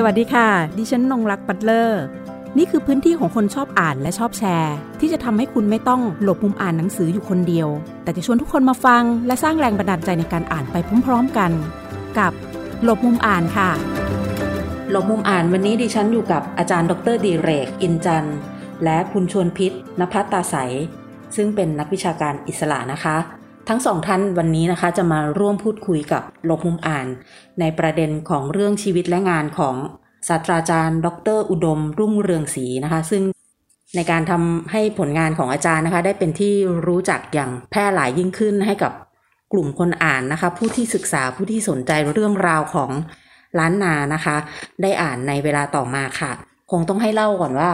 สวัสดีค่ะ ดิฉันนงรักปัตเลอร์ นี่คือพื้นที่ของคนชอบอ่านและชอบแชร์ ที่จะทำให้คุณไม่ต้องหลบมุมอ่านหนังสืออยู่คนเดียว แต่จะชวนทุกคนมาฟัง และสร้างแรงบันดาลใจในการอ่านไปพร้อมๆกัน กับหลบมุมอ่านค่ะ หลบมุมอ่านวันนี้ดิฉันอยู่กับอาจารย์ ดรดีเรก อินจันและคุณชวนพิษนภัตตาใสซึ่งเป็นนักวิชาการอิสระนะคะ ทั้งสองท่านวันนี้นะคะจะมาร่วมพูดคุยกับหลบมุมอ่าน ในประเด็นของเรื่องชีวิตและงานของศาสตราจารย์ ดร อุดม รุ่งเรืองศรีนะคะ ซึ่งในการทำให้ผลงานของอาจารย์นะคะ ได้เป็นที่รู้จักอย่างแพร่หลายยิ่งขึ้นให้กับกลุ่มคนอ่านนะคะ ผู้ที่ศึกษาผู้ที่สนใจเรื่องราวของล้านนานะคะ ได้อ่านในเวลาต่อมาค่ะ คงต้องให้เล่าก่อนว่า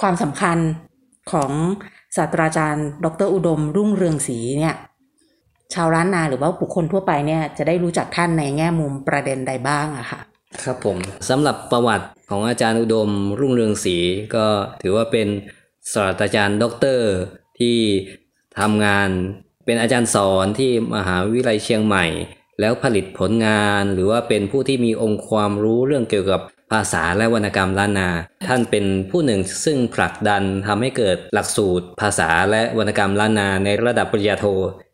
ความสำคัญของศาสตราจารย์ ดร อุดม รุ่งเรืองศรีเนี่ย ชาวล้านนาหรือว่าบุคคลทั่วไปเนี่ยจะได้รู้จักท่านในแง่มุมประเด็นใดบ้างอะค่ะ ครับผมสำหรับประวัติของอาจารย์อุดมรุ่งเรืองศรีก็ถือว่าเป็นศาสตราจารย์ด็อกเตอร์ที่ทำงานเป็นอาจารย์สอนที่มหาวิทยาลัยเชียงใหม่ แล้วผลิตผลงานหรือว่าเป็นผู้ที่มีองค์ความรู้เรื่องเกี่ยวกับ ภาษาและวรรณกรรมล้านนา ท่านเป็นผู้หนึ่งซึ่งผลักดันทำให้เกิดหลักสูตร ภาษาและวรรณกรรมล้านนาในระดับปริญญาโท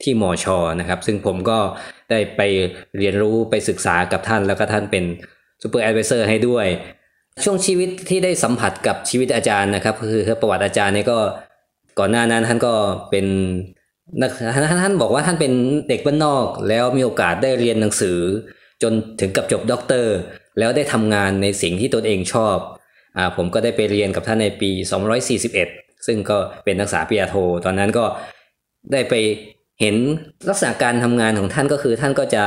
ที่มอชอนะครับ ซึ่งผมก็ได้ไปเรียนรู้ไปศึกษากับท่านแล้วก็ท่านเป็น super advisor ให้ด้วย ช่วงชีวิตที่ได้สัมผัสกับชีวิตอาจารย์นะครับ คือประวัติอาจารย์เนี่ยก็ก่อนหน้านั้นท่านก็เป็นนักท่านบอกว่าท่านเป็นเด็กบ้านนอก แล้วมีโอกาสได้เรียนหนังสือ จนถึงกับจบด็อกเตอร์ แล้วได้ทำงานในสิ่งที่ตนเองชอบอ่าผมก็ได้ไปเรียนกับท่านในปี 241 ซึ่งก็เป็นนักศึกษาปริญญาโท ตอนนั้นก็ได้ไปเห็นลักษณะการทำงานของท่านก็คือท่านก็จะ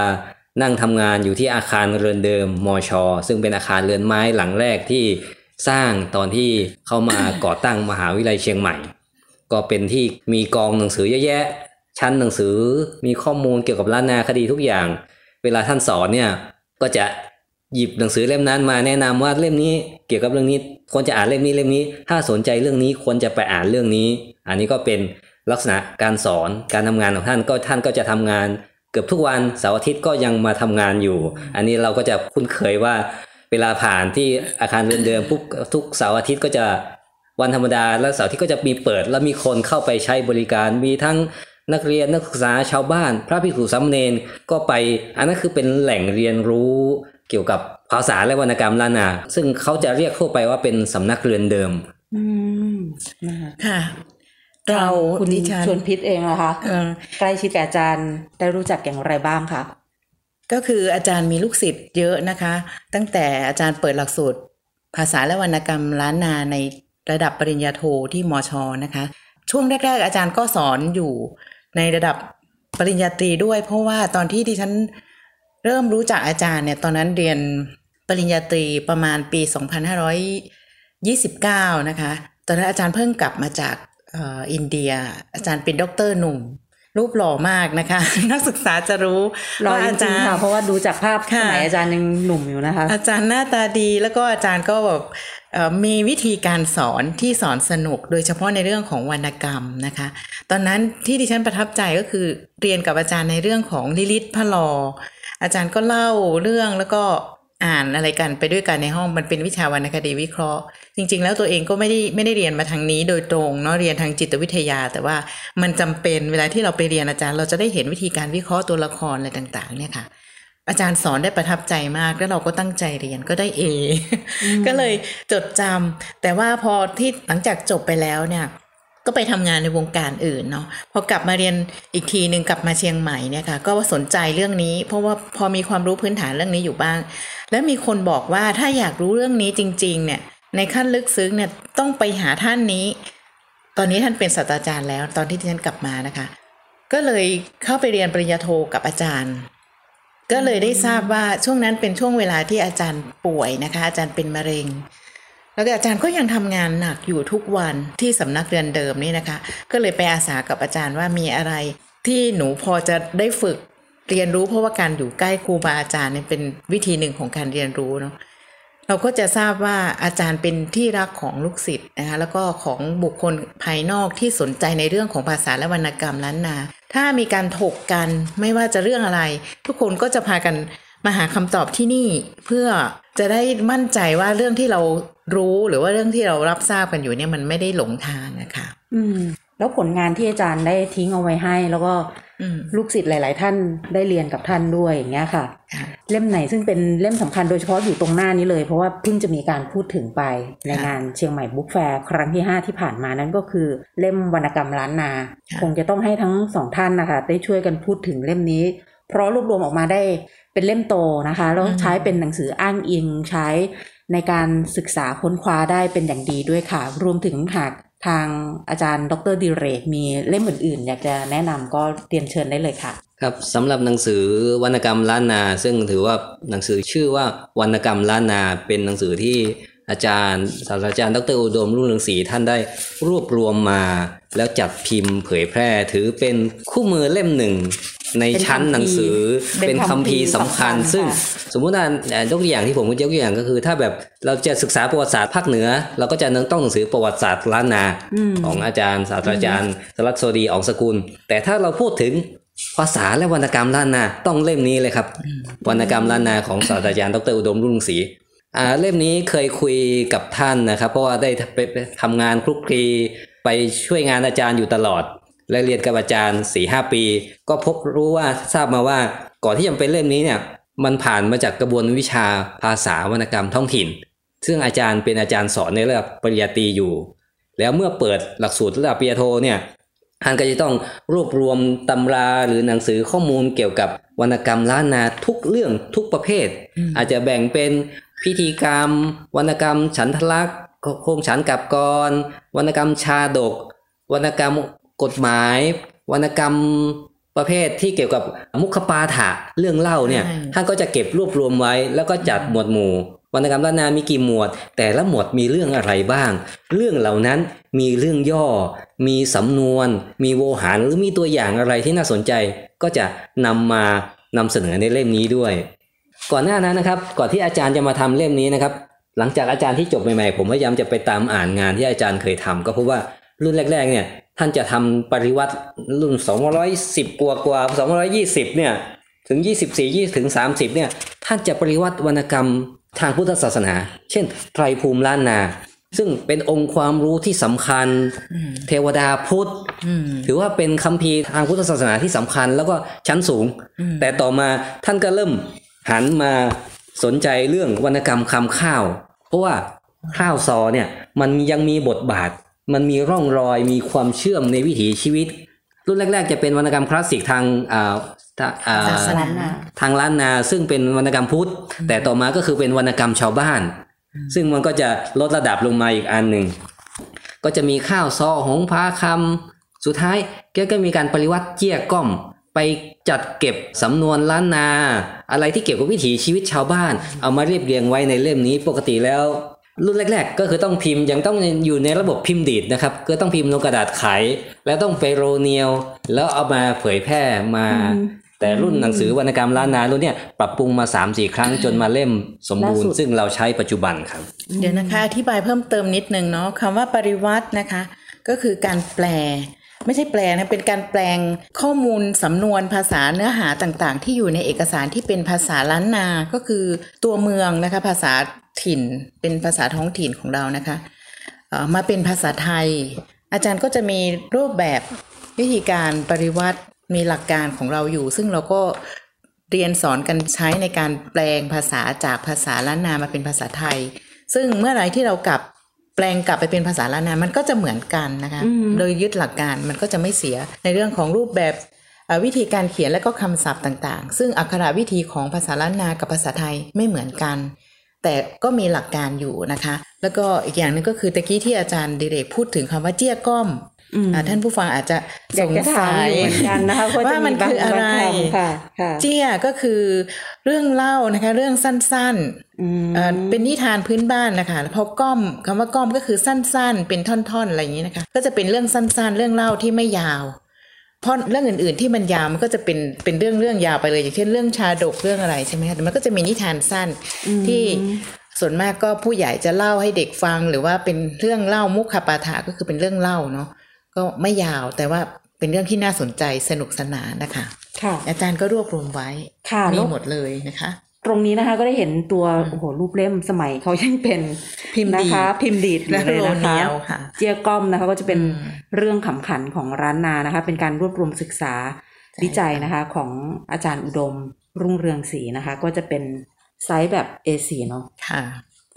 นั่งทำงานอยู่ที่อาคารเรือนเดิมมอชอซึ่งเป็นอาคารเรือนไม้หลังแรกที่สร้างตอนที่เข้ามาก่อตั้งมหาวิทยาลัยเชียงใหม่ ก็เป็นที่มีกองหนังสือเยอะแยะ ชั้นหนังสือมีข้อมูลเกี่ยวกับล้านนาคดีทุกอย่าง เวลาท่านสอนเนี่ยก็จะ หยิบหนังสือเล่มนั้นมาแนะนำว่าเล่มนี้เกี่ยวกับเรื่องนี้ควรจะอ่านเล่มนี้เล่มนี้ ถ้าสนใจเรื่องนี้ควรจะไปอ่านเรื่องนี้ อันนี้ก็เป็นลักษณะการสอนการทำงานของท่านก็ท่านก็จะทำงาน เกือบทุกวันเสาร์อาทิตย์ก็ยังมาทำงานอยู่ อันนี้เราก็จะคุ้นเคยว่าเวลาผ่านที่อาคารเรียนเดิมปุ๊บทุกเสาร์อาทิตย์ก็จะวันธรรมดาแล้วเสาร์ที่ก็จะมีเปิด แล้วมีคนเข้าไปใช้บริการมีทั้งนักเรียนนักศึกษาชาวบ้าน พระภิกษุสามเณรก็ไป อันนั้นคือเป็นแหล่งเรียนรู้ เกี่ยวกับภาษาและวรรณกรรมล้านนา ซึ่งเขาจะเรียกทั่วไปว่าเป็นสำนักเรียนเดิม อืมนะคะค่ะเราคุณดิฉันชวนพิษเองนะคะเออใกล้ชิดกับอาจารย์ได้รู้จักอย่างไรบ้างคะก็คืออาจารย์มีลูกศิษย์เยอะนะคะ ตั้งแต่อาจารย์เปิดหลักสูตร ภาษาและวรรณกรรมล้านนาในระดับปริญญาโทที่มชนะคะ ช่วงแรก ๆ อาจารย์ก็สอนอยู่ในระดับปริญญาตรีด้วย เพราะว่าตอนที่ดิฉัน เริ่มรู้จักอาจารย์เนี่ยตอนนั้นเรียนปริญญาตรีประมาณปี 2529 นะคะ ตอนนั้นอาจารย์เพิ่งกลับมาจากเอ่ออินเดีย อาจารย์เป็นด็อกเตอร์หนุ่ม รูปหล่อมากนะคะ นักศึกษาจะรู้รอว่าจอาริจางรๆย์ค่ะเพราะว่าดูจากภาพสค่ะมัยอาจารย์ยังหนุ่มอยู่นะคะ อาจารย์หน้าตาดีแล้วก็อาจารย์ก็แบบเอ่อ มีวิธีการสอนที่สอนสนุก โดยเฉพาะในเรื่องของวรรณกรรมนะคะ ตอนนั้นที่ดิฉันประทับใจก็คือเรียนกับอาจารย์ในเรื่องของลิลิตพระลอ อาจารย์ก็เล่าเรื่องแล้วก็อ่านอะไรกันไปด้วยกันในห้องมันเป็นวิชาวรรณคดีวิเคราะห์ จริง ๆ แล้วตัวเองก็ไม่ได้ไม่ได้เรียนมาทางนี้โดยตรงเนาะเรียนทางจิตวิทยา แต่ว่ามันจำเป็นเวลาที่เราไปเรียนอาจารย์ เราจะได้เห็นวิธีการวิเคราะห์ตัวละครอะไรต่าง ๆ เนี่ยค่ะ อาจารย์สอนได้ประทับใจมาก แล้วเราก็ตั้งใจเรียนก็ได้เอก็เลยจดจำแต่ว่าพอที่หลังจากจบไปแล้วเนี่ยก็ไปทำงานในวงการอื่นเนาะพอกลับมาเรียนอีกทีหนึ่งกลับมาเชียงใหม่เนี่ยค่ะ ก็สนใจเรื่องนี้ เพราะว่าพอมีความรู้พื้นฐานเรื่องนี้อยู่บ้าง แล้วมีคนบอกว่าถ้าอยากรู้เรื่องนี้จริง ๆ เนี่ย ในขั้นลึกซึ้งเนี่ยต้องไปหาท่านนี้ ตอนนี้ท่านเป็นศาสตราจารย์แล้ว ตอนที่ดิฉันกลับมานะคะ ก็เลยเข้าไปเรียนปริญญาโทกับอาจารย์ ก็เลยได้ทราบว่าช่วงนั้นเป็นช่วงเวลาที่อาจารย์ป่วยนะคะ อาจารย์เป็นมะเร็ง แล้วก็อาจารย์ก็ยังทำงานหนักอยู่ทุกวันที่สำนักเรียนเดิมนี่นะคะ ก็เลยไปอาสากับอาจารย์ว่ามีอะไร ที่หนูพอจะได้ฝึกเรียนรู้เพราะว่าการอยู่ใกล้ครูบาอาจารย์เนี่ยเป็นวิธีหนึ่งของการเรียนรู้เนาะเราก็จะทราบว่าอาจารย์เป็นที่รักของลูกศิษย์นะคะแล้วก็ของบุคคลภายนอกที่สนใจในเรื่องของภาษาและวรรณกรรมล้านนา ถ้ามีการถกกันไม่ว่าจะเรื่องอะไร ทุกคนก็จะพากันมาหาคำตอบที่นี่เพื่อจะได้มั่นใจว่าเรื่องที่เรารู้หรือว่าเรื่องที่เรารับทราบกันอยู่เนี่ยมันไม่ได้หลงทางนะคะ อืม แล้วผลงานที่อาจารย์ได้ทิ้งเอาไว้ให้ แล้วก็ ลูกศิษย์หลาย ๆ ท่านได้เรียนกับท่านด้วยอย่างเงี้ยค่ะค่ะเล่มไหนซึ่งเป็นเล่มสำคัญโดยเฉพาะอยู่ตรงหน้านี้เลย เพราะว่าเพิ่งจะมีการพูดถึงไปในค่ะงานเชียงใหม่ Book Fair ครั้งที่ 5 ที่ผ่านมานั่นก็คือเล่มวรรณกรรมล้านนาค่ะคงจะต้องให้ทั้งสองท่านนะคะ ได้ช่วยกันพูดถึงเล่มนี้ เพราะรวบรวมออกมาได้เป็นเล่มโตนะคะแล้วใช้เป็นหนังสืออ้างอิงใช้ในการศึกษาค้นคว้าได้เป็นอย่างดีด้วยค่ะ รวมถึงหาก ทางอาจารย์ดรดิเรก มีเล่มอื่นๆ อยากจะแนะนำก็เรียนเชิญได้เลยค่ะ ครับสำหรับหนังสือวรรณกรรมล้านนา ซึ่งถือว่าหนังสือชื่อว่าวรรณกรรมล้านนา เป็นหนังสือที่อาจารย์ศาสตราจารย์ ดรอุดมรุ่งเรืองศรีท่านได้รวบรวมมา แล้วจัดพิมพ์เผยแพร่ถือเป็นคู่มือเล่มหนึ่ง ในชั้นหนังสือเป็เป็นนคัมภีร์สำคัญคัมภีร์สำคัญ ซึ่งค่ะสมมุติว่ายกตัวอย่างที่ผมยกตัวอย่างก็คือ ถ้าแบบเราจะศึกษาประวัติศาสตร์ภาคเหนือ เราก็จะต้องหนังสือประวัติศาสตร์ล้านนาอืมของอาจารย์ศาสตราจารย์สรัตโซดีอองสกุล แต่ถ้าเราพูดถึงภาษาและวรรณกรรมล้านนาต้องเล่มนี้เลยครับวรรณกรรมล้านนาของศาสตราจารย์ดรอุดมรุ่งศรีอ่าเล่มนี้เคยคุยกับท่านนะครับ เพราะว่าได้ไปไปทำงานคลุกคลีไปช่วยงานอาจารย์อยู่ตลอด และเรียนกับอาจารย์4ีหปี ก็พบรู้ว่าทราบมาว่าก่อนที่จะเป็นเล่มนี้เนี่ยมันผ่านมาจากกระบวนวิชาภาษาวรรณกรรมท้องถิ่น ซึ่งอาจารย์เป็นอาจารย์สอนในระดับปริญญาตรีอยู่ แล้วเมื่อเปิดหลักสูตรระดับปริญญาโทเนี่ยท่านก็จะต้องรวบรวมตำราหรือหนังสือข้อมูลเกี่ยวกับวรรณกรรมล้านนาทุกเรื่องทุกประเภท อาจจะแบ่งเป็นพิธีกรรม วรรณกรรมฉันทลักษณ์โครงฉันกับกร วรรณกรรมชาดก วรรณกรรม กฎหมายวรรณกรรมประเภทที่เกี่ยวกับมุขปาฐะเรื่องเล่าเนี่ยใช่ท่านก็จะเก็บรวบรวมไว้ แล้วก็จัดหมวดหมู่ วรรณกรรมล้านนามีกี่หมวด แต่ละหมวดมีเรื่องอะไรบ้าง เรื่องเหล่านั้นมีเรื่องย่อ มีสำนวน มีโวหารหรือมีตัวอย่างอะไรที่น่าสนใจ ก็จะนำมานำเสนอในเล่มนี้ด้วย ก่อนหน้านั้นนะครับ ก่อนที่อาจารย์จะมาทำเล่มนี้นะครับ หลังจากอาจารย์ที่จบใหม่ๆ ผมพยายามจะไปตามอ่านงานที่อาจารย์เคยทำก็เพราะว่ารุ่นแรก ๆ เนี่ย ท่านจะทำปริวัติรุ่น 210 กว่ากว่า220 เนี่ย ถึง 24 20ถึง 30 เนี่ย ท่านจะปริวัติวรรณกรรมทางพุทธศาสนา เช่น ไตรภูมิล้านนา ซึ่งเป็นองค์ความรู้ที่สำคัญ เทวดาพุทธอืมถือว่าเป็นคัมภีร์ทางพุทธศาสนาที่สำคัญแล้วก็ชั้นสูง แต่ต่อมาท่านก็เริ่มหันมาสนใจเรื่องวรรณกรรมคำข้าว เพราะว่าข้าวซอเนี่ยมันยังมีบทบาท มันมีร่องรอยมีความเชื่อมในวิถีชีวิต รุ่นแรก ๆ จะเป็นวรรณกรรมคลาสสิกทางอ่าทางอ่าศาสนาล้านนาทางล้านนา ซึ่งเป็นวรรณกรรมพุทธ แต่ต่อมาก็คือเป็นวรรณกรรมชาวบ้าน ซึ่งมันก็จะลดระดับลงมาอีกอันหนึ่งก็จะมีข้าวซอหงพาคำสุดท้ายแกก็มีการปริวัติเจี้ยก้อมไปจัดเก็บสำนวนล้านนา อะไรที่เกี่ยวกับวิถีชีวิตชาวบ้าน เอามาเรียบเรียงไว้ในเล่มนี้ปกติแล้ว รุ่นแรก ๆ ก็คือต้องพิมพ์ยังต้องอยู่ในระบบพิมพ์ดีดนะครับก็ต้องพิมพ์ลงกระดาษไขแล้วต้องไปโรเนียว แล้วเอามาเผยแพร่มา แต่รุ่นหนังสือวรรณกรรมล้านนารุ่นเนี้ยปรับปรุงมา3-4ครั้งจนมาเล่มสมบูรณ์ล่าสุดซึ่งเราใช้ปัจจุบันครับ เดี๋ยวนะคะ อธิบายเพิ่มเติมนิดนึงเนาะคำว่าปริวัตินะคะ ก็คือการแปลไม่ใช่แปลนะเป็นการแปลงข้อมูลสำนวนภาษาเนื้อหาต่างๆ ที่อยู่ในเอกสารที่เป็นภาษาล้านนา ก็คือตัวเมืองนะคะภาษา ถิ่น เป็นภาษาท้องถิ่นของเรานะคะมาเป็นภาษาไทย อาจารย์ก็จะมีรูปแบบวิธีการปริวัติมีหลักการของเราอยู่ ซึ่งเราก็เรียนสอนกันใช้ในการแปลงภาษาจากภาษาล้านนามาเป็นภาษาไทย ซึ่งเมื่อไรที่เรากลับแปลงกลับไปเป็นภาษาล้านนามันก็จะเหมือนกันนะคะโดยยึดหลักการมันก็จะไม่เสียในเรื่องของรูปแบบวิธีการเขียนและก็คำศัพท์ต่างๆ ซึ่งอักขระวิธีของภาษาล้านนากับภาษาไทยไม่เหมือนกัน แต่ก็มีหลักการอยู่นะคะ แล้วก็อีกอย่างหนึงก็คือตะกี้ที่อาจารย์ดิเรกพูดถึงคำว่าเจี้ยก้อมอ่าท่านผู้ฟังอาจจะอยาสกงจะถามสัยอยู่เหมือนกันนะคะว่าว่าจะมันบางคืออะไรบางคำค่ะค่ะเจี้ยก็คือเรื่องเล่านะคะเรื่องสั้นๆเอ่อเป็นนิทานพื้นบ้านนะคะแล้วพอก้อมคำว่าก้อมก็คือสั้นๆ เป็นท่อนๆอะไรอย่างนี้นะคะ ก็จะเป็นเรื่องสั้นๆ เรื่องเล่าที่ไม่ยาว เพราะเรื่องอื่น ๆ ที่มันยาวมันก็จะเป็นเป็นเรื่องเรื่องยาวไปเลยอย่างเช่นเรื่องชาดกเรื่องอะไรใช่ไหมคะแต่มันก็จะมีนิทานสั้นที่ส่วนมากก็ผู้ใหญ่จะเล่าให้เด็กฟัง หรือว่าเป็นเรื่องเล่ามุขปาฐะก็คือเป็นเรื่องเล่าเนาะก็ไม่ยาวแต่ว่าเป็นเรื่องที่น่าสนใจสนุกสนานนะคะ ค่ะ อาจารย์ก็รวบรวมไว้ ค่ะ มีแล้วหมดเลยนะคะ ตรงนี้นะคะ ก็ได้เห็นตัวโอ้โหรูปเล่มสมัยเขายังเป็นพิมพ์ดีดนะคะ พิมพ์ดีดอยู่และเลยโรนะเนีคะยวค่ะเจียก้อมนะคะ ก็จะเป็นอืมเรื่องขำขันของร้านนานะคะ เป็นการรวบรวมศึกษาใช่วิจัยนะคะ ของอาจารย์อุดมรุ่งเรืองศรีนะคะ ก็จะเป็นไซส์แบบ A4 เนาะค่ะ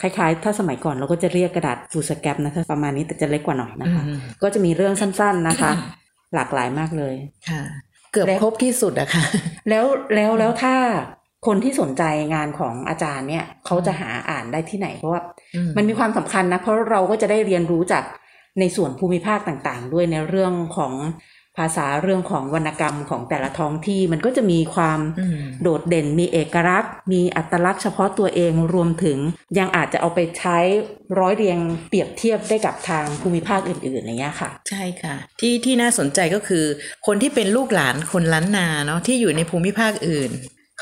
คล้ายๆ ถ้าสมัยก่อนเราก็จะเรียกกระดาษฟูสแกปนะคะ ประมาณนี้แต่จะเล็กกว่าหน่อยนะคะอืมก็จะมีเรื่องสั้น ๆนะคะ หลากหลายมากเลยค่ะ เกือบและครบที่สุดอะค่ะ แล้วแล้วแล้วถ้า คนที่สนใจงานของอาจารย์เนี่ยเขาจะหาอ่านได้ที่ไหน เพราะว่าอืมมันมีความสำคัญนะ เพราะเราก็จะได้เรียนรู้จากในส่วนภูมิภาคต่างๆ ด้วยในเรื่องของภาษาเรื่องของวรรณกรรมของแต่ละท้องที่มันก็จะมีความอืมโดดเด่นมีเอกลักษณ์ มีอัตลักษณ์เฉพาะตัวเองรวมถึงยังอาจจะเอาไปใช้ร้อยเรียงเปรียบเทียบได้กับทางภูมิภาคอื่นๆอย่างเงี้ยค่ะ ใช่ค่ะ ที่ที่น่าสนใจก็คือ คนที่เป็นลูกหลานคนล้านนาเนาะที่อยู่ในภูมิภาคอื่น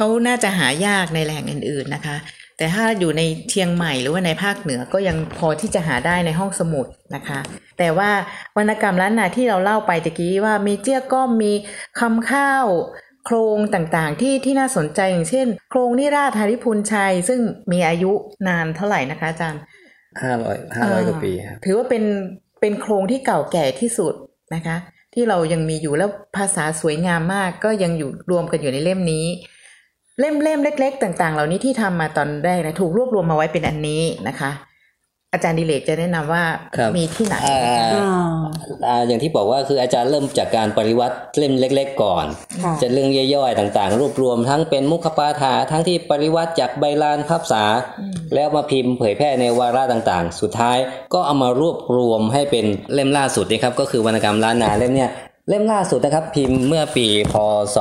เขาน่าจะหายากในแหล่งอื่น ๆนะคะ แต่ถ้าอยู่ในเชียงใหม่หรือว่าในภาคเหนือก็ยังพอที่จะหาได้ในห้องสมุดนะคะ แต่ว่าวรรณกรรมล้านนาที่เราเล่าไปตะกี้ว่ามีเจี้ยก้อมมีคำข้าวโครงต่างๆที่ที่น่าสนใจอย่างเช่น โครงนิราธาริพุนชัย ซึ่งมีอายุนานเท่าไหร่นะคะอาจารย์ห้าร้อยห้าร้อยกว่าปีครับถือว่าเป็นเป็นโครงที่เก่าแก่ที่สุดนะคะ ที่เรายังมีอยู่แล้วภาษาสวยงามมากก็ยังอยู่รวมกันอยู่ในเล่มนี้ เล่มเล่มเล็ก ๆ ต่าง ๆ เหล่านี้ที่ทำมาตอนแรกนะถูกรวบรวมมาไว้เป็นอันนี้นะคะ อาจารย์ดิเลกจะแนะนำว่าครับมีที่ไหนอ่าอ่าอ่าอย่างที่บอกว่าคืออาจารย์เริ่มจากการปริวัติเล่มเล็ก ๆ ก่อนค่ะจะเรื่องย่อยๆต่างๆ รวบรวมทั้งเป็นมุขปาฐาทั้งที่ปริวัติจากใบลานพับษา แล้วมาพิมพ์เผยแพร่ในวาระต่างๆ สุดท้ายก็เอามารวบรวมให้เป็นเล่มล่าสุดนะครับก็คือวรรณกรรมล้านนาเล่มเนี้ย เล่มล่าสุดนะครับ พิมพ์เมื่อปีพศ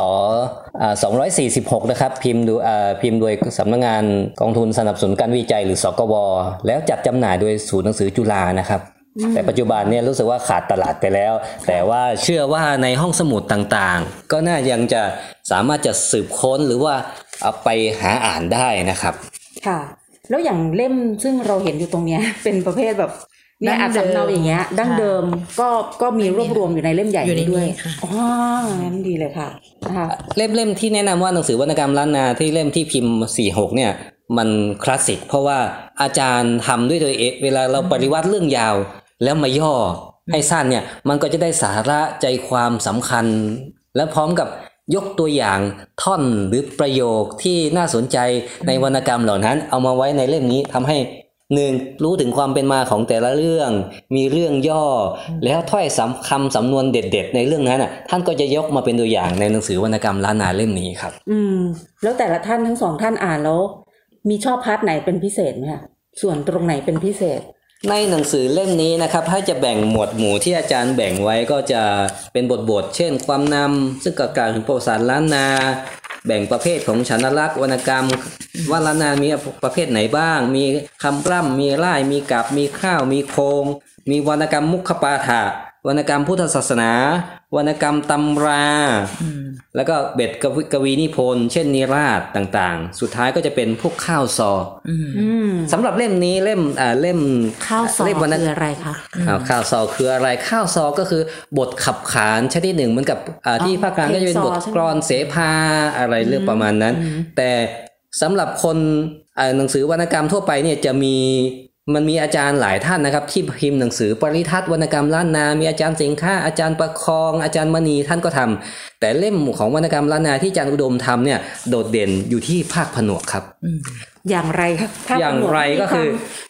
อ่า246 นะครับ พิมพ์ดูอ่าพิมพ์โดยสำนักงานกองทุนสนับสนุนการวิจัยหรือสกว แล้วจัดจำหน่ายโดยศูนย์หนังสือจุฬานะครับแต่ปัจจุบันเนี่ยรู้สึกว่าขาดตลาดไปแล้ว แต่ว่าเชื่อว่าในห้องสมุดต่างๆ ก็น่ายังจะสามารถจะสืบค้นหรือว่าเอาไปหาอ่านได้นะครับ ค่ะ แล้วอย่างเล่มซึ่งเราเห็นอยู่ตรงเนี้ยเป็นประเภทแบบ เนี่ยดั้อังดเดิมสำเนาอย่างเงี้ย ดั้งเดิมก็ก็มีรวบรวมอยู่ในเล่มใหญ่อยู่ในนี้ด้วยค่ะอ๋องั้นดีเลยค่ะนะคะเล่มเล่มที่แนะนำว่าหนังสือวรรณกรรมล้านนาที่เล่มที่พิมพ์46เนี่ย มันคลาสสิก เพราะว่าอาจารย์ทำด้วยตัวเองเวลาเราปริวัติเรื่องยาว แล้วมาย่อให้สั้นเนี่ย มันก็จะได้สาระใจความสำคัญ และพร้อมกับยกตัวอย่างท่อนหรือประโยคที่น่าสนใจในวรรณกรรมเหล่านั้น เอามาไว้ในเล่มนี้ทำให้ หนึ่งรู้ถึงความเป็นมาของแต่ละเรื่อง มีเรื่องย่อ แล้วถ้อยสำคำสำนวนเด็ด ๆ ในเรื่องนั้นอะ ท่านก็จะยกมาเป็นตัวอย่างในหนังสือวรรณกรรมล้านนาเล่มนี้ครับ อืม แล้วแต่ละท่านทั้งสองท่านอ่านแล้ว มีชอบพาร์ทไหนเป็นพิเศษไหมคะส่วนตรงไหนเป็นพิเศษ ในหนังสือเล่มนี้นะครับ ถ้าจะแบ่งหมวดหมู่ที่อาจารย์แบ่งไว้ก็จะเป็นบทบทๆเช่น ความนำซึ่งก็กล่าวถึงประวัติศาสตร์ล้านนา แบ่งประเภทของชนลักษณ์วรรณกรรมวรรณานมีประเภทไหนบ้าง มีคำร่ำมีไล่มีกับมีข้าวมีโครงมีวรรณกรรมมุขปาฐะ วรรณกรรมพุทธศาสนา วรรณกรรมตำราอืมแล้วก็เบ็ดกวีกวีนิพนธ์เช่นนิราศต่างๆ สุดท้ายก็จะเป็นพวกข้าวซออืมอืมสำหรับเล่มนี้เล่มอ่าเล่มข้าวซอเล่มวรรณคืออะไรคะข้าวข้าวซอคืออะไรข้าวซอก็คือบทขับขานชนิดหนึ่งเหมือนกับอ่าที่ภาคกลางก็จะเป็นบทกลอนเสภาอะไรเรื่องประมาณนั้น แต่สำหรับคนอ่าหนังสือวรรณกรรมทั่วไปเนี่ยจะมี มันมีอาจารย์หลายท่านนะครับ ที่พิมพ์หนังสือปริทัศน์วรรณกรรมล้านนา มีอาจารย์สิงค้าอาจารย์ประคอง อาจารย์มณีท่านก็ทำแต่เล่มของวรรณกรรมล้านนาที่อาจารย์อุดมทำเนี่ยโดดเด่นอยู่ที่ภาคผนวกครับอืมอย่างไรคะภพอย่างไรก็คือ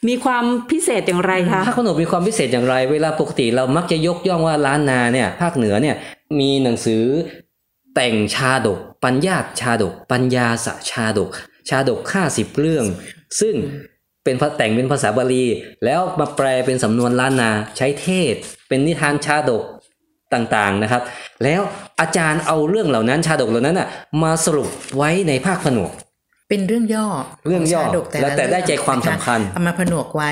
มีความพิเศษอย่างไรคะภาคผนวกมีความพิเศษอย่างไร เวลาปกติเรามักจะยกย่องว่าล้านนาเนี่ยภาคเหนือเนี่ยมีหนังสือแต่งชาดก ปัญญาชาดก ปัญญาสชาดก ชาดกห้าสิบเรื่อง ซึ่ง เป็นพระแต่งเป็นภาษาบาลี แล้วมาแปลเป็นสำนวนล้านนาใช้เทศ เป็นนิทานชาดกต่างๆนะครับ แล้วอาจารย์เอาเรื่องเหล่านั้นชาดกเหล่านั้นน่ะมาสรุปไว้ในภาคผนวก เป็นเรื่องย่อเรื่องย่อขชาดกแล้วแต่ได้ใจความสำคัญนะคะเอามาผนวกไว้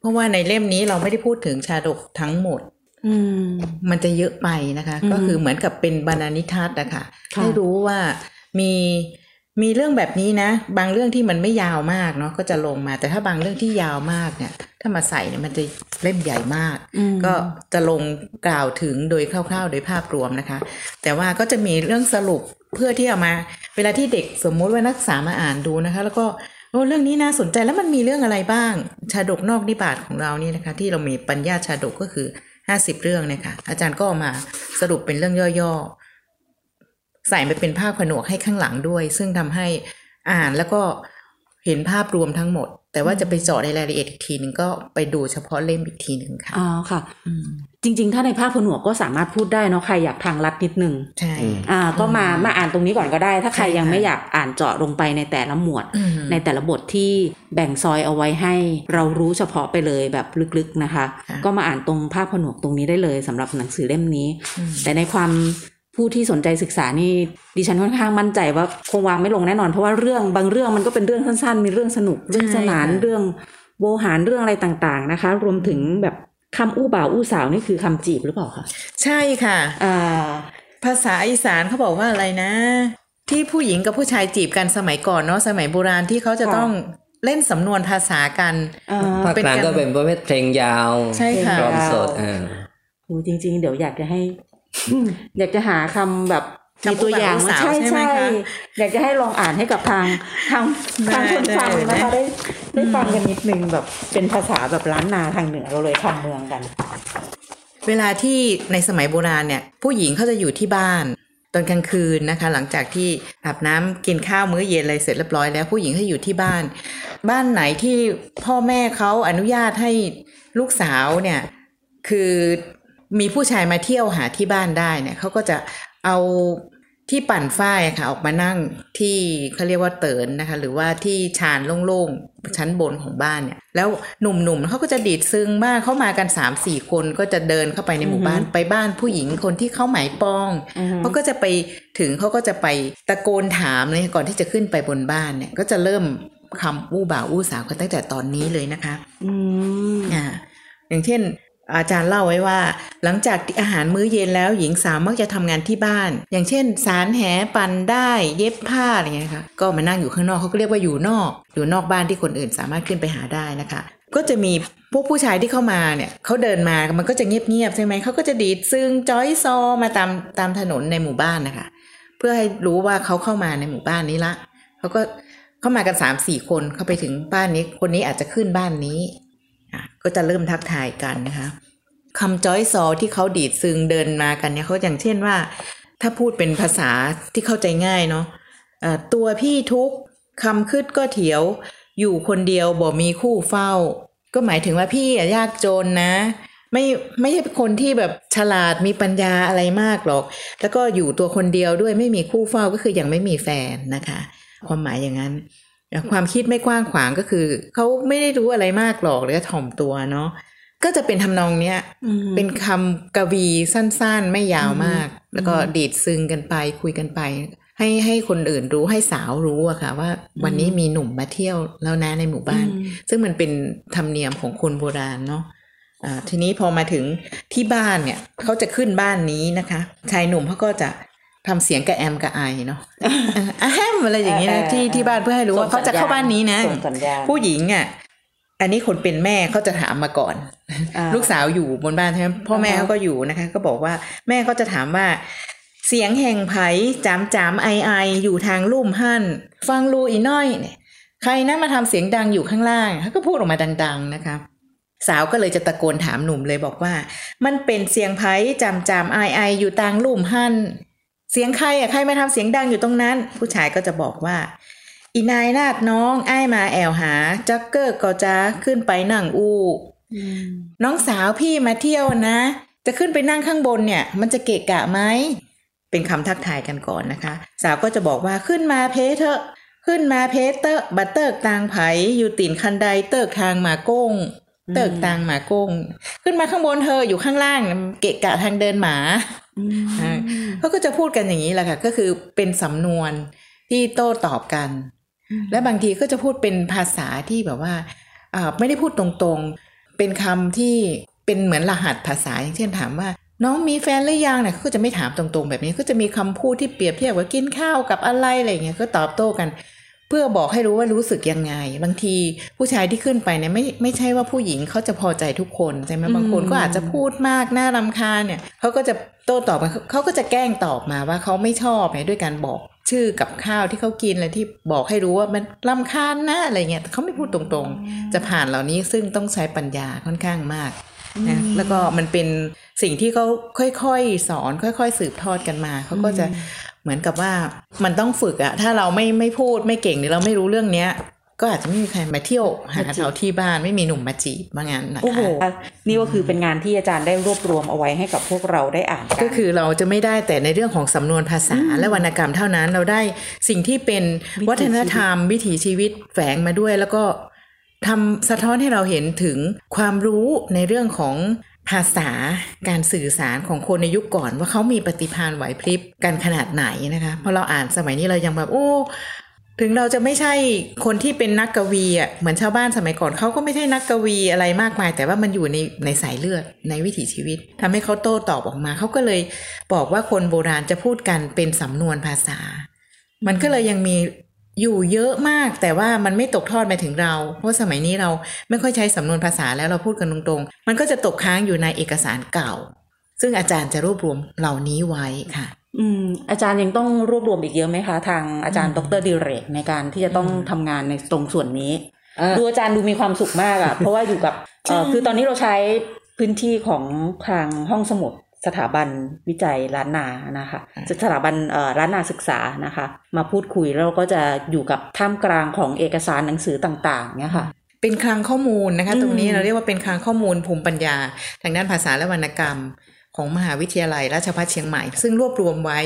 เพราะว่าในเล่มนี้เราไม่ได้พูดถึงชาดกทั้งหมดอืมมันจะเยอะไปนะคะอืมก็คือเหมือนกับเป็นบรรณานิทัศน์นะคะค่ะให้รู้ว่ามี มีเรื่องแบบนี้นะ บางเรื่องที่มันไม่ยาวมากเนาะก็จะลงมา แต่ถ้าบางเรื่องที่ยาวมากเนี่ย ถ้ามาใส่เนี่ยมันจะเล่มใหญ่มากอืมก็จะลงกล่าวถึงโดยคร่าวๆ โดยภาพรวมนะคะ แต่ว่าก็จะมีเรื่องสรุปเพื่อที่เอามา เวลาที่เด็กสมมุติว่านักศึกษามาอ่านดูนะคะ แล้วก็โอ้เรื่องนี้น่าสนใจแล้วมันมีเรื่องอะไรบ้าง ชาดกนอกนิบาตของเรานี่นะคะ ที่เรามีปัญญาชาดกก็คือห้าสิบเรื่องเนี่ยค่ะอาจารย์ก็เอามาสรุปเป็นเรื่องย่อๆ ใส่ไปเป็นภาพผนวกให้ข้างหลังด้วย ซึ่งทำให้อ่านแล้วก็เห็นภาพรวมทั้งหมด แต่ว่าจะไปเจาะในรายละเอียดอีกทีหนึ่งก็ไปดูเฉพาะเล่มอีกทีหนึ่งค่ะอ๋อค่ะจริง ๆ ถ้าในภาพผนวกก็สามารถพูดได้เนาะใครอยากทางลัดนิดนึงใช่อืมอ่าก็มามาอ่านตรงนี้ก่อนก็ได้ ถ้าใครใช่ค่ะยังไม่อยากอ่านเจาะลงไปในแต่ละหมวดอืมในแต่ละบทที่แบ่งซอยเอาไว้ให้ เรารู้เฉพาะไปเลยแบบลึกๆนะคะค่ะก็มาอ่านตรงภาพผนวกตรงนี้ได้เลยสำหรับหนังสือเล่มนี้อืมแต่ในความ ผู้ที่สนใจศึกษานี่ดิฉันค่อนข้างมั่นใจว่าคงวางไม่ลงแน่นอน เพราะว่าเรื่องบางเรื่องมันก็เป็นเรื่องสั้นๆ มีเรื่องสนุกเรื่องสนานเรื่องโวหารเรื่องอะไรต่างๆนะคะ รวมถึงแบบคำอู้บ่าวอู้สาวนี่คือคำจีบหรือเปล่าคะใช่ค่ะอ่าภาษาอีสานเขาบอกว่าอะไรนะ ที่ผู้หญิงกับผู้ชายจีบกันสมัยก่อนเนาะสมัยโบราณที่เขาจะค่ะต้องเล่นสำนวนภาษากันอ่าภาคกลางก็เป็นประเภทเพลงยาวใช่ค่ะกลอมสดเพลงยาวอ่าโอ้จริง ๆ เดี๋ยวอยากจะให้ อยากจะหาคำแบบคำมีตัวอย่างอุมาบาทใช่ใช่ไหมใช่คะอยากจะให้ลองอ่านให้กับทางทางได้ทางคนฟังได้นะคะได้ได้ได้ฟังกันนิดนึงแบบเป็นภาษาแบบล้านนาทางเหนือเราเลยคำเมืองกัน เวลาที่ในสมัยโบราณเนี่ย ผู้หญิงเขาจะอยู่ที่บ้านตอนกลางคืนนะคะ หลังจากที่อาบน้ำกินข้าวมื้อเย็นอะไรเสร็จเรียบร้อยแล้วผู้หญิงเขาอยู่ที่บ้าน บ้านไหนที่พ่อแม่เขาอนุญาตให้ลูกสาวเนี่ย คือ มีผู้ชายมาเที่ยวหาที่บ้านได้เนี่ยเขาก็จะเอาที่ปั่นฝ้ายอะค่ะ ออกมานั่งที่เขาเรียกว่าเตินนะคะ หรือว่าที่ชานโล่งๆชั้นบนของบ้านเนี่ย แล้วหนุ่มๆเขาก็จะดีดซึงบ้างเข้ามากันสามสี่คนก็จะเดินเข้าไปในหมู่บ้านไปบ้านผู้หญิงคนที่เขาหมายปองอือฮึเขาก็จะไปถึงเขาก็จะไปตะโกนถามเลยก่อนที่จะขึ้นไปบนบ้านเนี่ย ก็จะเริ่มคำอู้บ่าวอู้สาวกันตั้งแต่ตอนนี้เลยนะคะ อืมอ่าอย่างเช่น อาจารย์เล่าไว้ว่า หลังจากอาหารมื้อเย็นแล้วหญิงสาวมักจะทำงานที่บ้าน อย่างเช่น สารแหปั่นได้เย็บผ้าอะไรเงี้ยนะคะก็มานั่งอยู่ข้างนอกเขาก็เรียกว่าอยู่นอก อยู่นอกบ้านที่คนอื่นสามารถขึ้นไปหาได้นะคะ ก็จะมีพวกผู้ชายที่เข้ามาเนี่ยเขาเดินมามันก็จะเงียบๆใช่ไหมเขาก็จะดีดซึงจอยซอมาตามตามถนนในหมู่บ้านนะคะ เพื่อให้รู้ว่าเขาเข้ามาในหมู่บ้านนี้ละเขาก็เข้ามากันสามสี่คนเข้าไปถึงบ้านนี้คนนี้อาจจะขึ้นบ้านนี้ ก็จะเริ่มทักทายกันนะคะคำจ้อยซอที่เขาดีดซึงเดินมากันเนี่ยเขาอย่างเช่นว่า ถ้าพูดเป็นภาษาที่เข้าใจง่ายเนาะเอ่อตัวพี่ทุกคำคืดก็เถียว อยู่คนเดียวบ่มีคู่เฝ้า ก็หมายถึงว่าพี่อะยากจนนะ ไม่ไม่ใช่เป็นคนที่แบบฉลาดมีปัญญาอะไรมากหรอก แล้วก็อยู่ตัวคนเดียวด้วยไม่มีคู่เฝ้าก็คือยังไม่มีแฟนนะคะ ความหมายอย่างนั้น ความคิดไม่กว้างขวางก็คือเขาไม่ได้รู้อะไรมากหรอกหรือก็ถ่อมตัวเนาะก็จะเป็นทำนองเนี้ยอืมเป็นคำกวีสั้นๆ ไม่ยาวมาก แล้วก็ดีดซึงกันไปคุยกันไป ให้ให้คนอื่นรู้ให้สาวรู้อะค่ะ ว่าวันนี้มีหนุ่มมาเที่ยวแล้วนะในหมู่บ้านอืมซึ่งมันเป็นธรรมเนียมของคนโบราณเนาะอ่าทีนี้พอมาถึงที่บ้านเนี่ยเขาจะขึ้นบ้านนี้นะคะ ชายหนุ่มเขาก็จะ ทำเสียงกระแอมกระไอเนาะอะแฮมอะไรอย่างเงี้ยนะที่ที่บ้านเพื่อให้รู้ว่าเขาจะเข้าบ้านนี้นะส่งสัญญาณผู้หญิงอะ อันนี้คนเป็นแม่เขาจะถามมาก่อนอ่าลูกสาวอยู่บนบ้านใช่ไหมพ่อแม่อ่าฮะเขาก็อยู่นะคะ ก็บอกว่าแม่ก็จะถามว่า เสียงแห่งไผ่จามจามไอไออยู่ทางลุ่มหั่นฟังรูอีน้อยเนี่ยใครนะมาทำเสียงดังอยู่ข้างล่างเขาก็พูดออกมาดัง ๆนะคะสาวก็เลยจะตะโกนถามหนุ่มเลยบอกว่า มันเป็นเสียงไผ่จามจามไอไออยู่ทางลุ่มหั่น เสียงใครอะใครมาทำเสียงดังอยู่ตรงนั้น ผู้ชายก็จะบอกว่า อีนายนาดน้องไอ้ายมาแอวหาจักเกอร์ก็จะขึ้นไปนั่งอู้อืมน้องสาวพี่มาเที่ยวนะ จะขึ้นไปนั่งข้างบนเนี่ย มันจะเกะกะไหมเป็นคำทักทายกันก่อนนะคะ สาวก็จะบอกว่าขึ้นมาเพเถอะ ขึ้นมาเพเตอร์บัตเติร์กตางไผอยู่ตีนคันไดเติร์กทางหมาโก้งเติร์กตางหมาโก้งขึ้นมาข้างบนเธออยู่ข้างล่างเกะกะทางเดินหมาอืมอ่า เขาก็จะพูดกันอย่างนี้แหละค่ะ ก็คือเป็นสำนวนที่โต้ตอบกัน และบางทีก็จะพูดเป็นภาษาที่แบบว่าอ่าไม่ได้พูดตรงๆ เป็นคำที่เป็นเหมือนรหัสภาษาอย่างเช่นถามว่าน้องมีแฟนหรือยังเนี่ยเขาก็จะไม่ถามตรงๆ แบบนี้ก็จะมีคำพูดที่เปรียบเทียบว่ากินข้าวกับอะไรอะไรอย่างเงี้ยก็ตอบโต้กัน เพื่อบอกให้รู้ว่ารู้สึกยังไง บางทีผู้ชายที่ขึ้นไปเนี่ยไม่ไม่ใช่ว่าผู้หญิงเขาจะพอใจทุกคนใช่ไหมบางคนก็อาจจะพูดมากน่ารำคาญเนี่ยเขาก็จะโต้ตอบมาเขาก็จะแกล้งตอบมาว่าเขาไม่ชอบเนี่ยด้วยการบอกชื่อกับข้าวที่เขากินอะไรที่บอกให้รู้ว่ามันรำคาญนะอะไรเงี้ยแต่เขาไม่พูดตรงๆ จะผ่านเหล่านี้ซึ่งต้องใช้ปัญญาค่อนข้างมากนะแล้วก็มันเป็นสิ่งที่เขาค่อยๆ สอน ค่อย ๆ สืบทอดกันมา เขาก็จะ เหมือนกับว่ามันต้องฝึกอะถ้าเราไม่ไม่พูดไม่เก่งหรือเราไม่รู้เรื่องเนี้ย ก็อาจจะไม่มีใครมาเที่ยวหาเราที่บ้านไม่มีหนุ่มมาจีบว่างั้นนะคะโอ้โหนี่ก็คือเป็นงานที่อาจารย์ได้รวบรวมเอาไว้ให้กับพวกเราได้อ่านนก็คือเราจะไม่ได้แต่ในเรื่องของสำนวนภาษาและวรรณกรรมเท่านั้นเราได้สิ่งที่เป็นวิถีวัฒนธรรม วิถีชีวิตแฝงมาด้วยแล้วก็ทำสะท้อนให้เราเห็นถึงความรู้ในเรื่องของ ภาษาการสื่อสารของคนในยุคก่อนว่าเขามีปฏิภาณไหวพริบกันขนาดไหนนะคะเพราะเราอ่านสมัยนี้เรายังแบบโอ้ถึงเราจะไม่ใช่คนที่เป็นนักกวีอะเหมือนชาวบ้านสมัยก่อนเขาก็ไม่ใช่นักกวีอะไรมากมาย แต่ว่ามันอยู่ในในสายเลือดในวิถีชีวิตทำให้เขาโต้ตอบออกมาเขาก็เลยบอกว่าคนโบราณจะพูดกันเป็นสำนวนภาษา มันก็เลยยังมี อยู่เยอะมากแต่ว่ามันไม่ตกทอดมาถึงเรา เพราะสมัยนี้เราไม่ค่อยใช้สำนวนภาษาแล้วเราพูดกันตรงๆ มันก็จะตกค้างอยู่ในเอกสารเก่า ซึ่งอาจารย์จะรวบรวมเหล่านี้ไว้ค่ะ อืม อาจารย์ยังต้องรวบรวมอีกเยอะไหมคะ ทางอาจารย์ดรดิเรกในการที่จะต้องทำงานในตรงส่วนนี้อ่าดูอาจารย์ดูมีความสุขมากอะ่ะ เพราะว่าอยู่กับเอ่อคือตอนนี้เราใช้พื้นที่ของทางห้องสมุด สถาบันวิจัยล้านนานะคะสถาบันเอ่อล้านนาศึกษานะคะ มาพูดคุยแล้วเราก็จะอยู่กับท่ามกลางของเอกสารหนังสือต่างๆเนี่ยค่ะเป็นคลังข้อมูลนะคะอืมตรงนี้เราเรียกว่าเป็นคลังข้อมูลภูมิปัญญา ทางด้านภาษาและวรรณกรรมของมหาวิทยาลัยราชภัฏเชียงใหม่ ซึ่งรวบรวมไว้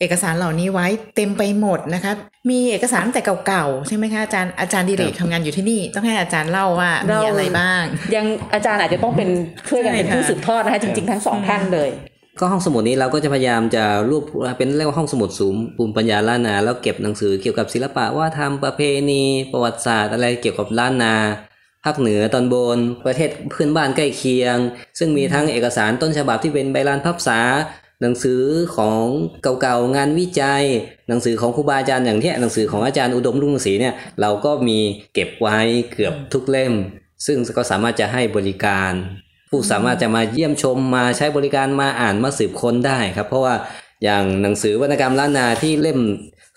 เอกสารเหล่านี้ไว้เต็มไปหมดนะคะ มีเอกสารตั้งแต่เก่าๆใช่ไหมคะอาจารย์อาจารย์ดิเรกทำงานอยู่ที่นี่ต้องให้อาจารย์เล่าว่ามีอะไรบ้าง ยังอาจารย์อาจจะต้องเป็นช่วยกันเป็นใช่ค่ะผู้สืบทอดนะคะจริงๆทั้งสองท่านเลย ก็ห้องสมุดนี้เราก็จะพยายามจะรวบเป็นเรียกว่าห้องสมุดสูงภูมิปัญญาล้านนาแล้วเก็บหนังสือเกี่ยวกับศิลปะว่าทำประเพณีประวัติศาสตร์อะไรเกี่ยวกับล้านนาภาคเหนือตอนบน ประเทศเพื่อนบ้านใกล้เคียง ซึ่งมีทั้งเอกสารต้นฉบับที่เป็นใบลานพับษา หนังสือของเก่าๆงานวิจัย หนังสือของครูบาอาจารย์อย่างที่หนังสือของอาจารย์อุดมรุ่งศรีเนี่ยเราก็มีเก็บไว้เกือบทุกเล่ม ซึ่งก็สามารถจะให้บริการ ผู้สามารถจะมาเยี่ยมชมมาใช้บริการมาอ่านมาสืบค้นได้ครับ เพราะว่าอย่างหนังสือวรรณกรรมล้านนาที่เล่ม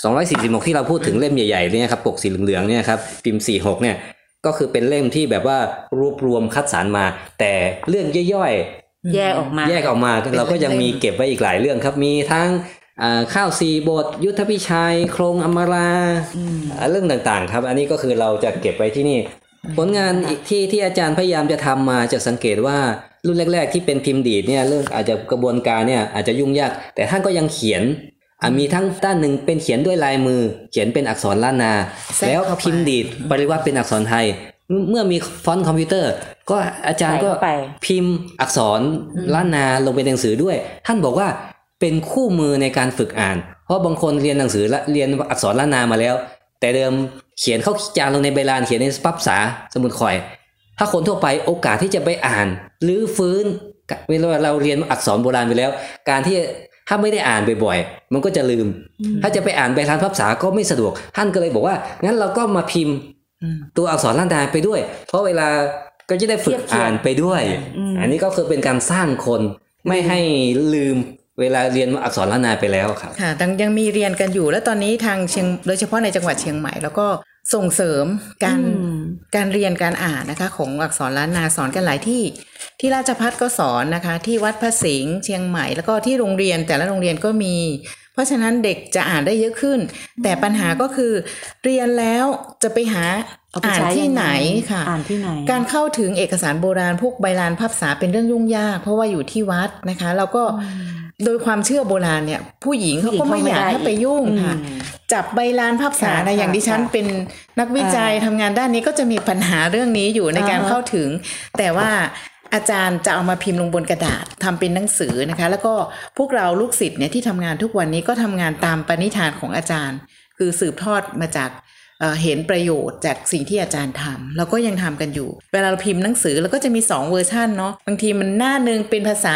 246 ที่เราพูดถึงเล่มใหญ่ๆเนี่ยครับปกสีเหลืองๆเนี่ยครับพิมพ์ 46 เนี่ยก็คือเป็นเล่มที่แบบว่ารวบรวมคัดสรรมา แต่เรื่องย่อย แยกออกมาๆแยกออกมาเราก็ยังมีเก็บไว้อีกหลายเรื่องครับมีทั้งอ่าข้าวสีบท ยุทธพิชัย โครงอมราอ่าเรื่องต่างๆ ครับ อันนี้ก็คือเราจะเก็บไว้ที่นี่ ผลงานอีกที่ที่อาจารย์พยายามจะทำมาจะสังเกตว่ารุ่นแรก ๆ ที่เป็นพิมพ์ดีดเนี่ยเรื่องอาจจะกระบวนการเนี่ยอาจจะยุ่งยาก แต่ท่านก็ยังเขียนอะมีทั้งด้านหนึ่งเป็นเขียนด้วยลายมือ เขียนเป็นอักษรล้านนาแทรกแล้วเข้าไปพิมพ์ดีดปริวัติเป็นอักษรไทย เมื่อมีฟอนต์คอมพิวเตอร์ ก็อาจารย์ก็ใส่เข้าไปพิมพ์อักษรล้านนาลงเป็นหนังสือด้วย ท่านบอกว่าเป็นคู่มือในการฝึกอ่าน เพราะบางคนเรียนหนังสือและเรียนอักษรล้านนามาแล้ว แต่เดิมเขียนเข้าจานลงในใบลานเขียนในปั๊บษาสมุดข่อย ถ้าคนทั่วไปโอกาสที่จะไปอ่าน หรือฟื้นเวลาเราเรียนอักษรโบราณไปแล้ว การที่ถ้าไม่ได้อ่านบ่อยๆ มันก็จะลืม ถ้าจะไปอ่านใบลานพับษาก็ไม่สะดวก ท่านก็เลยบอกว่า งั้นเราก็มาพิมพ์อืม ตัวอักษรล้านนาไปด้วย เพราะเวลาก็จะได้ฝึกเทียบเคียงอ่านไปด้วยอืมอันนี้ก็คือเป็นการสร้างคนไม่ให้ลืมเวลาเรียนอักษรล้านนาไปแล้วครับค่ะยังยังมีเรียนกันอยู่แล้วตอนนี้ทางเชียงโดยเฉพาะในจังหวัดเชียงใหม่ แล้วก็ส่งเสริมการอืมการเรียนการอ่านนะคะ ของอักษรล้านนาสอนกันหลายที่ ที่ราชพัฒก็สอนนะคะ ที่วัดพระสิงห์เชียงใหม่ แล้วก็ที่โรงเรียนแต่ละโรงเรียนก็มี เพราะฉะนั้นเด็กจะอ่านได้เยอะขึ้น แต่ปัญหาก็คือ เรียนแล้วจะไปหาเอาไปอ่านใช้ที่ยังงไหนค่ะอ่านที่ไหน การเข้าถึงเอกสารโบราณพวกใบลานพับษาเป็นเรื่องยุ่งยาก เพราะว่าอยู่ที่วัดนะคะ แล้วก็โดยความเชื่อโบราณเนี่ย ผู้หญิงเขาก็ไม่อยากให้ไปยุ่งค่ะอืมจับใบลานพับษาค่ะนะอย่างดิฉันค่ะเป็นนักวิจัยทำงานด้านนี้ก็จะมีปัญหาเรื่องนี้อยู่ในการอ่าฮะเข้าถึง แต่ว่า อาจารย์จะเอามาพิมพ์ลงบนกระดาษทำเป็นหนังสือนะคะ แล้วก็พวกเราลูกศิษย์เนี่ยที่ทำงานทุกวันนี้ก็ทำงานตามปณิธานของอาจารย์ คือสืบทอดมาจากเอ่อเห็นประโยชน์จากสิ่งที่อาจารย์ทำเราก็ยังทำกันอยู่ เวลาเราพิมพ์หนังสือเราก็จะมี 2 เวอร์ชันเนาะบางทีมันหน้าหนึ่งเป็นภาษา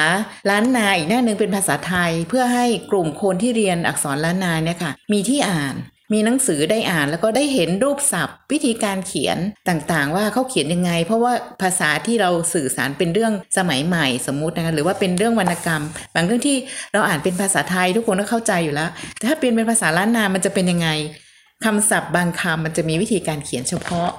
ล้านนาอีกหน้าหนึ่งเป็นภาษาไทย เพื่อให้กลุ่มคนที่เรียนอักษรล้านนาเนี่ยค่ะมีที่อ่าน มีหนังสือได้อ่านแล้วก็ได้เห็นรูปศัพท์ วิธีการเขียนต่างๆ ว่าเขาเขียนยังไง เพราะว่าภาษาที่เราสื่อสารเป็นเรื่องสมัยใหม่สมมุตินะคะหรือว่าเป็นเรื่องวรรณกรรม บางเรื่องที่เราอ่านเป็นภาษาไทยทุกคนก็เข้าใจอยู่แล้ว แต่ถ้าเป็นเป็นภาษาล้านนามันจะเป็นยังไงคำศัพท์บางคำมันจะมีวิธีการเขียนเฉพาะ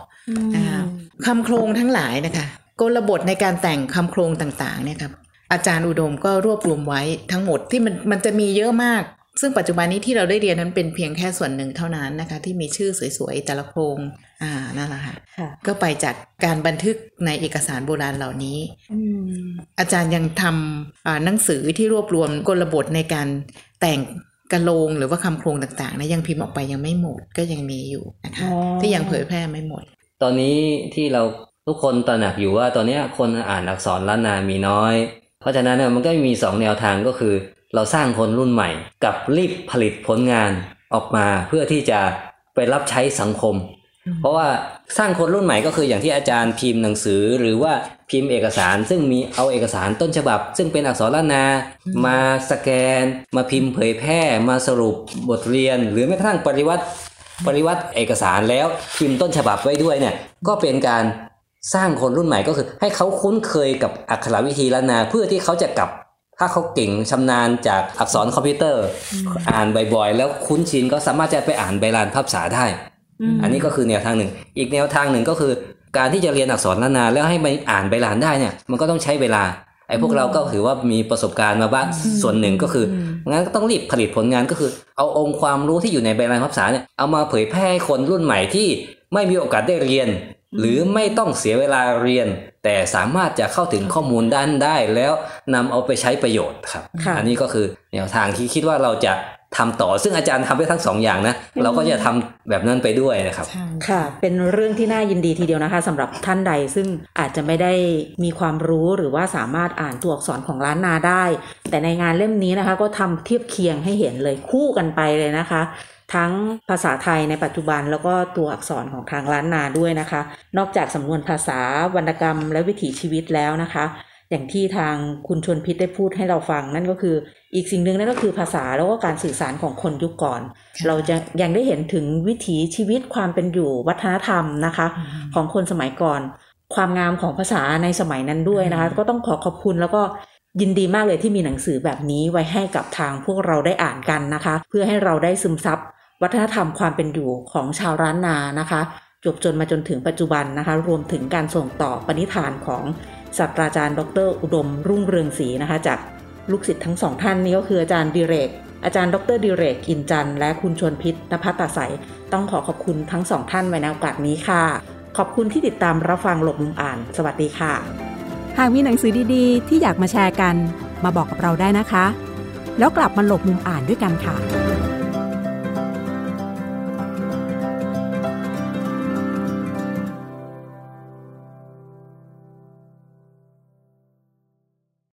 นะคะคำโครงทั้งหลายนะคะกลบทในการแต่งคำโครงต่างๆเนี่ยครับอาจารย์อุดมก็รวบรวมไว้ทั้งหมดที่มันมันจะมีเยอะมาก ซึ่งปัจจุบันนี้ที่เราได้เรียนนั้นเป็นเพียงแค่ส่วนหนึ่งเท่านั้นนะคะ ที่มีชื่อสวยๆแต่ละโครงอ่านั่นแหละค่ะค่ะก็ไปจากการบันทึกในเอกสารโบราณเหล่านี้อืมอาจารย์ยังทำอ่าหนังสือที่รวบรวมกลบทในการแต่งกระโลงหรือว่าคำโครงต่างๆนะยังพิมพ์ออกไปยังไม่หมดก็ยังมีอยู่นะคะอ๋อที่ยังเผยแพร่ไม่หมด ตอนนี้ที่เราทุกคนตระหนักอยู่ว่าตอนเนี้ยคนอ่านอักษรล้านนามีน้อย เพราะฉะนั้นเนี่ยมันก็มีสองแนวทางก็คือ เราสร้างคนรุ่นใหม่ กับรีบผลิตผลงานออกมาเพื่อที่จะไปรับใช้สังคม เพราะว่าสร้างคนรุ่นใหม่ก็คืออย่างที่อาจารย์พิมพ์หนังสือ หรือว่าพิมพ์เอกสาร ซึ่งมีเอาเอกสารต้นฉบับ ซึ่งเป็นอักษรล้านนา มาสแกน มาพิมพ์เผยแพร่ มาสรุปบทเรียน หรือแม้กระทั่งปริวัติปริวัติเอกสารแล้วพิมพ์ต้นฉบับไว้ด้วยเนี่ยก็เป็นการสร้างคนรุ่นใหม่ก็คือ ให้เขาคุ้นเคยกับอักขรวิธีล้านนา เพื่อที่เขาจะกลับ ถ้าเขาเก่งชำนาญจากอักษรคอมพิวเตอร์ อ่านบ่อยๆ แล้วคุ้นชินก็สามารถจะไปอ่านใบลานภาษาได้ อันนี้ก็คือแนวทางหนึ่ง อีกแนวทางหนึ่งก็คือ การที่จะเรียนอักษรล้านนาแล้วให้ไปอ่านใบลานได้เนี่ย มันก็ต้องใช้เวลาไอ้พวกเราก็ถือว่ามีประสบการณ์มาบ้างส่วนหนึ่งก็คืองั้นก็ต้องรีบผลิตผลงานก็คือ เอาองค์ความรู้ที่อยู่ในใบลานภาษาเนี่ยเอามาเผยแพร่ให้คนรุ่นใหม่ที่ไม่มีโอกาสได้เรียน หรือไม่ต้องเสียเวลาเรียน แต่สามารถจะเข้าถึงข้อมูลด้านได้ แล้วนำเอาไปใช้ประโยชน์ครับค่ะอันนี้ก็คือแนวทางที่คิดว่าเราจะทำต่อซึ่งอาจารย์ทำได้ทั้งสองอย่างนะ เราก็จะทำแบบนั้นไปด้วยนะครับ ค่ะ เป็นเรื่องที่น่ายินดีทีเดียวนะคะสำหรับท่านใดซึ่งอาจจะไม่ได้มีความรู้หรือว่าสามารถอ่านตัวอักษรของล้านนาได้ แต่ในงานเล่มนี้นะคะ ก็ทำเทียบเคียงให้เห็นเลยคู่กันไปเลยนะคะ ทั้งภาษาไทยในปัจจุบันแล้วก็ตัวอักษรของทางล้านนาด้วยนะคะ นอกจากสำนวนภาษาวรรณกรรมและวิถีชีวิตแล้วนะคะ อย่างที่ทางคุณชวนพิษได้พูดให้เราฟัง นั่นก็คืออีกสิ่งหนึ่งนั่นก็คือภาษาแล้วก็การสื่อสารของคนยุคก่อน เราจะยังได้เห็นถึงวิถีชีวิตความเป็นอยู่วัฒนธรรมนะคะ ของคนสมัยก่อน ความงามของภาษาในสมัยนั้นด้วยนะคะ ก็ต้องขอขอบคุณแล้วก็ยินดีมากเลยที่มีหนังสือแบบนี้ไว้ให้กับทางพวกเราได้อ่านกันนะคะ เพื่อให้เราได้ซึมซับ วัฒนธรรมความเป็นอยู่ของชาวร้านนานะคะจบจนมาจนถึงปัจจุบันนะคะ รวมถึงการส่งต่อปณิธานของศาสตราจารย์ ดร อุดม รุ่งเรืองศรีนะคะ จากลูกศิษย์ทั้งสองท่านนี้ก็คืออาจารย์ดิเรก อาจารย์ ดรดิเรก อินจันและคุณชวนพิษนภัตตาใสยต้องขอขอบคุณทั้งสองท่านไว้ในโอกาสนี้ค่ะ ขอบคุณที่ติดตามรับฟังหลบมุมอ่าน สวัสดีค่ะ หากมีหนังสือดีๆ ที่อยากมาแชร์กัน มาบอกกับเราได้นะคะ แล้วกลับมาหลบมุมอ่านด้วยกันค่ะ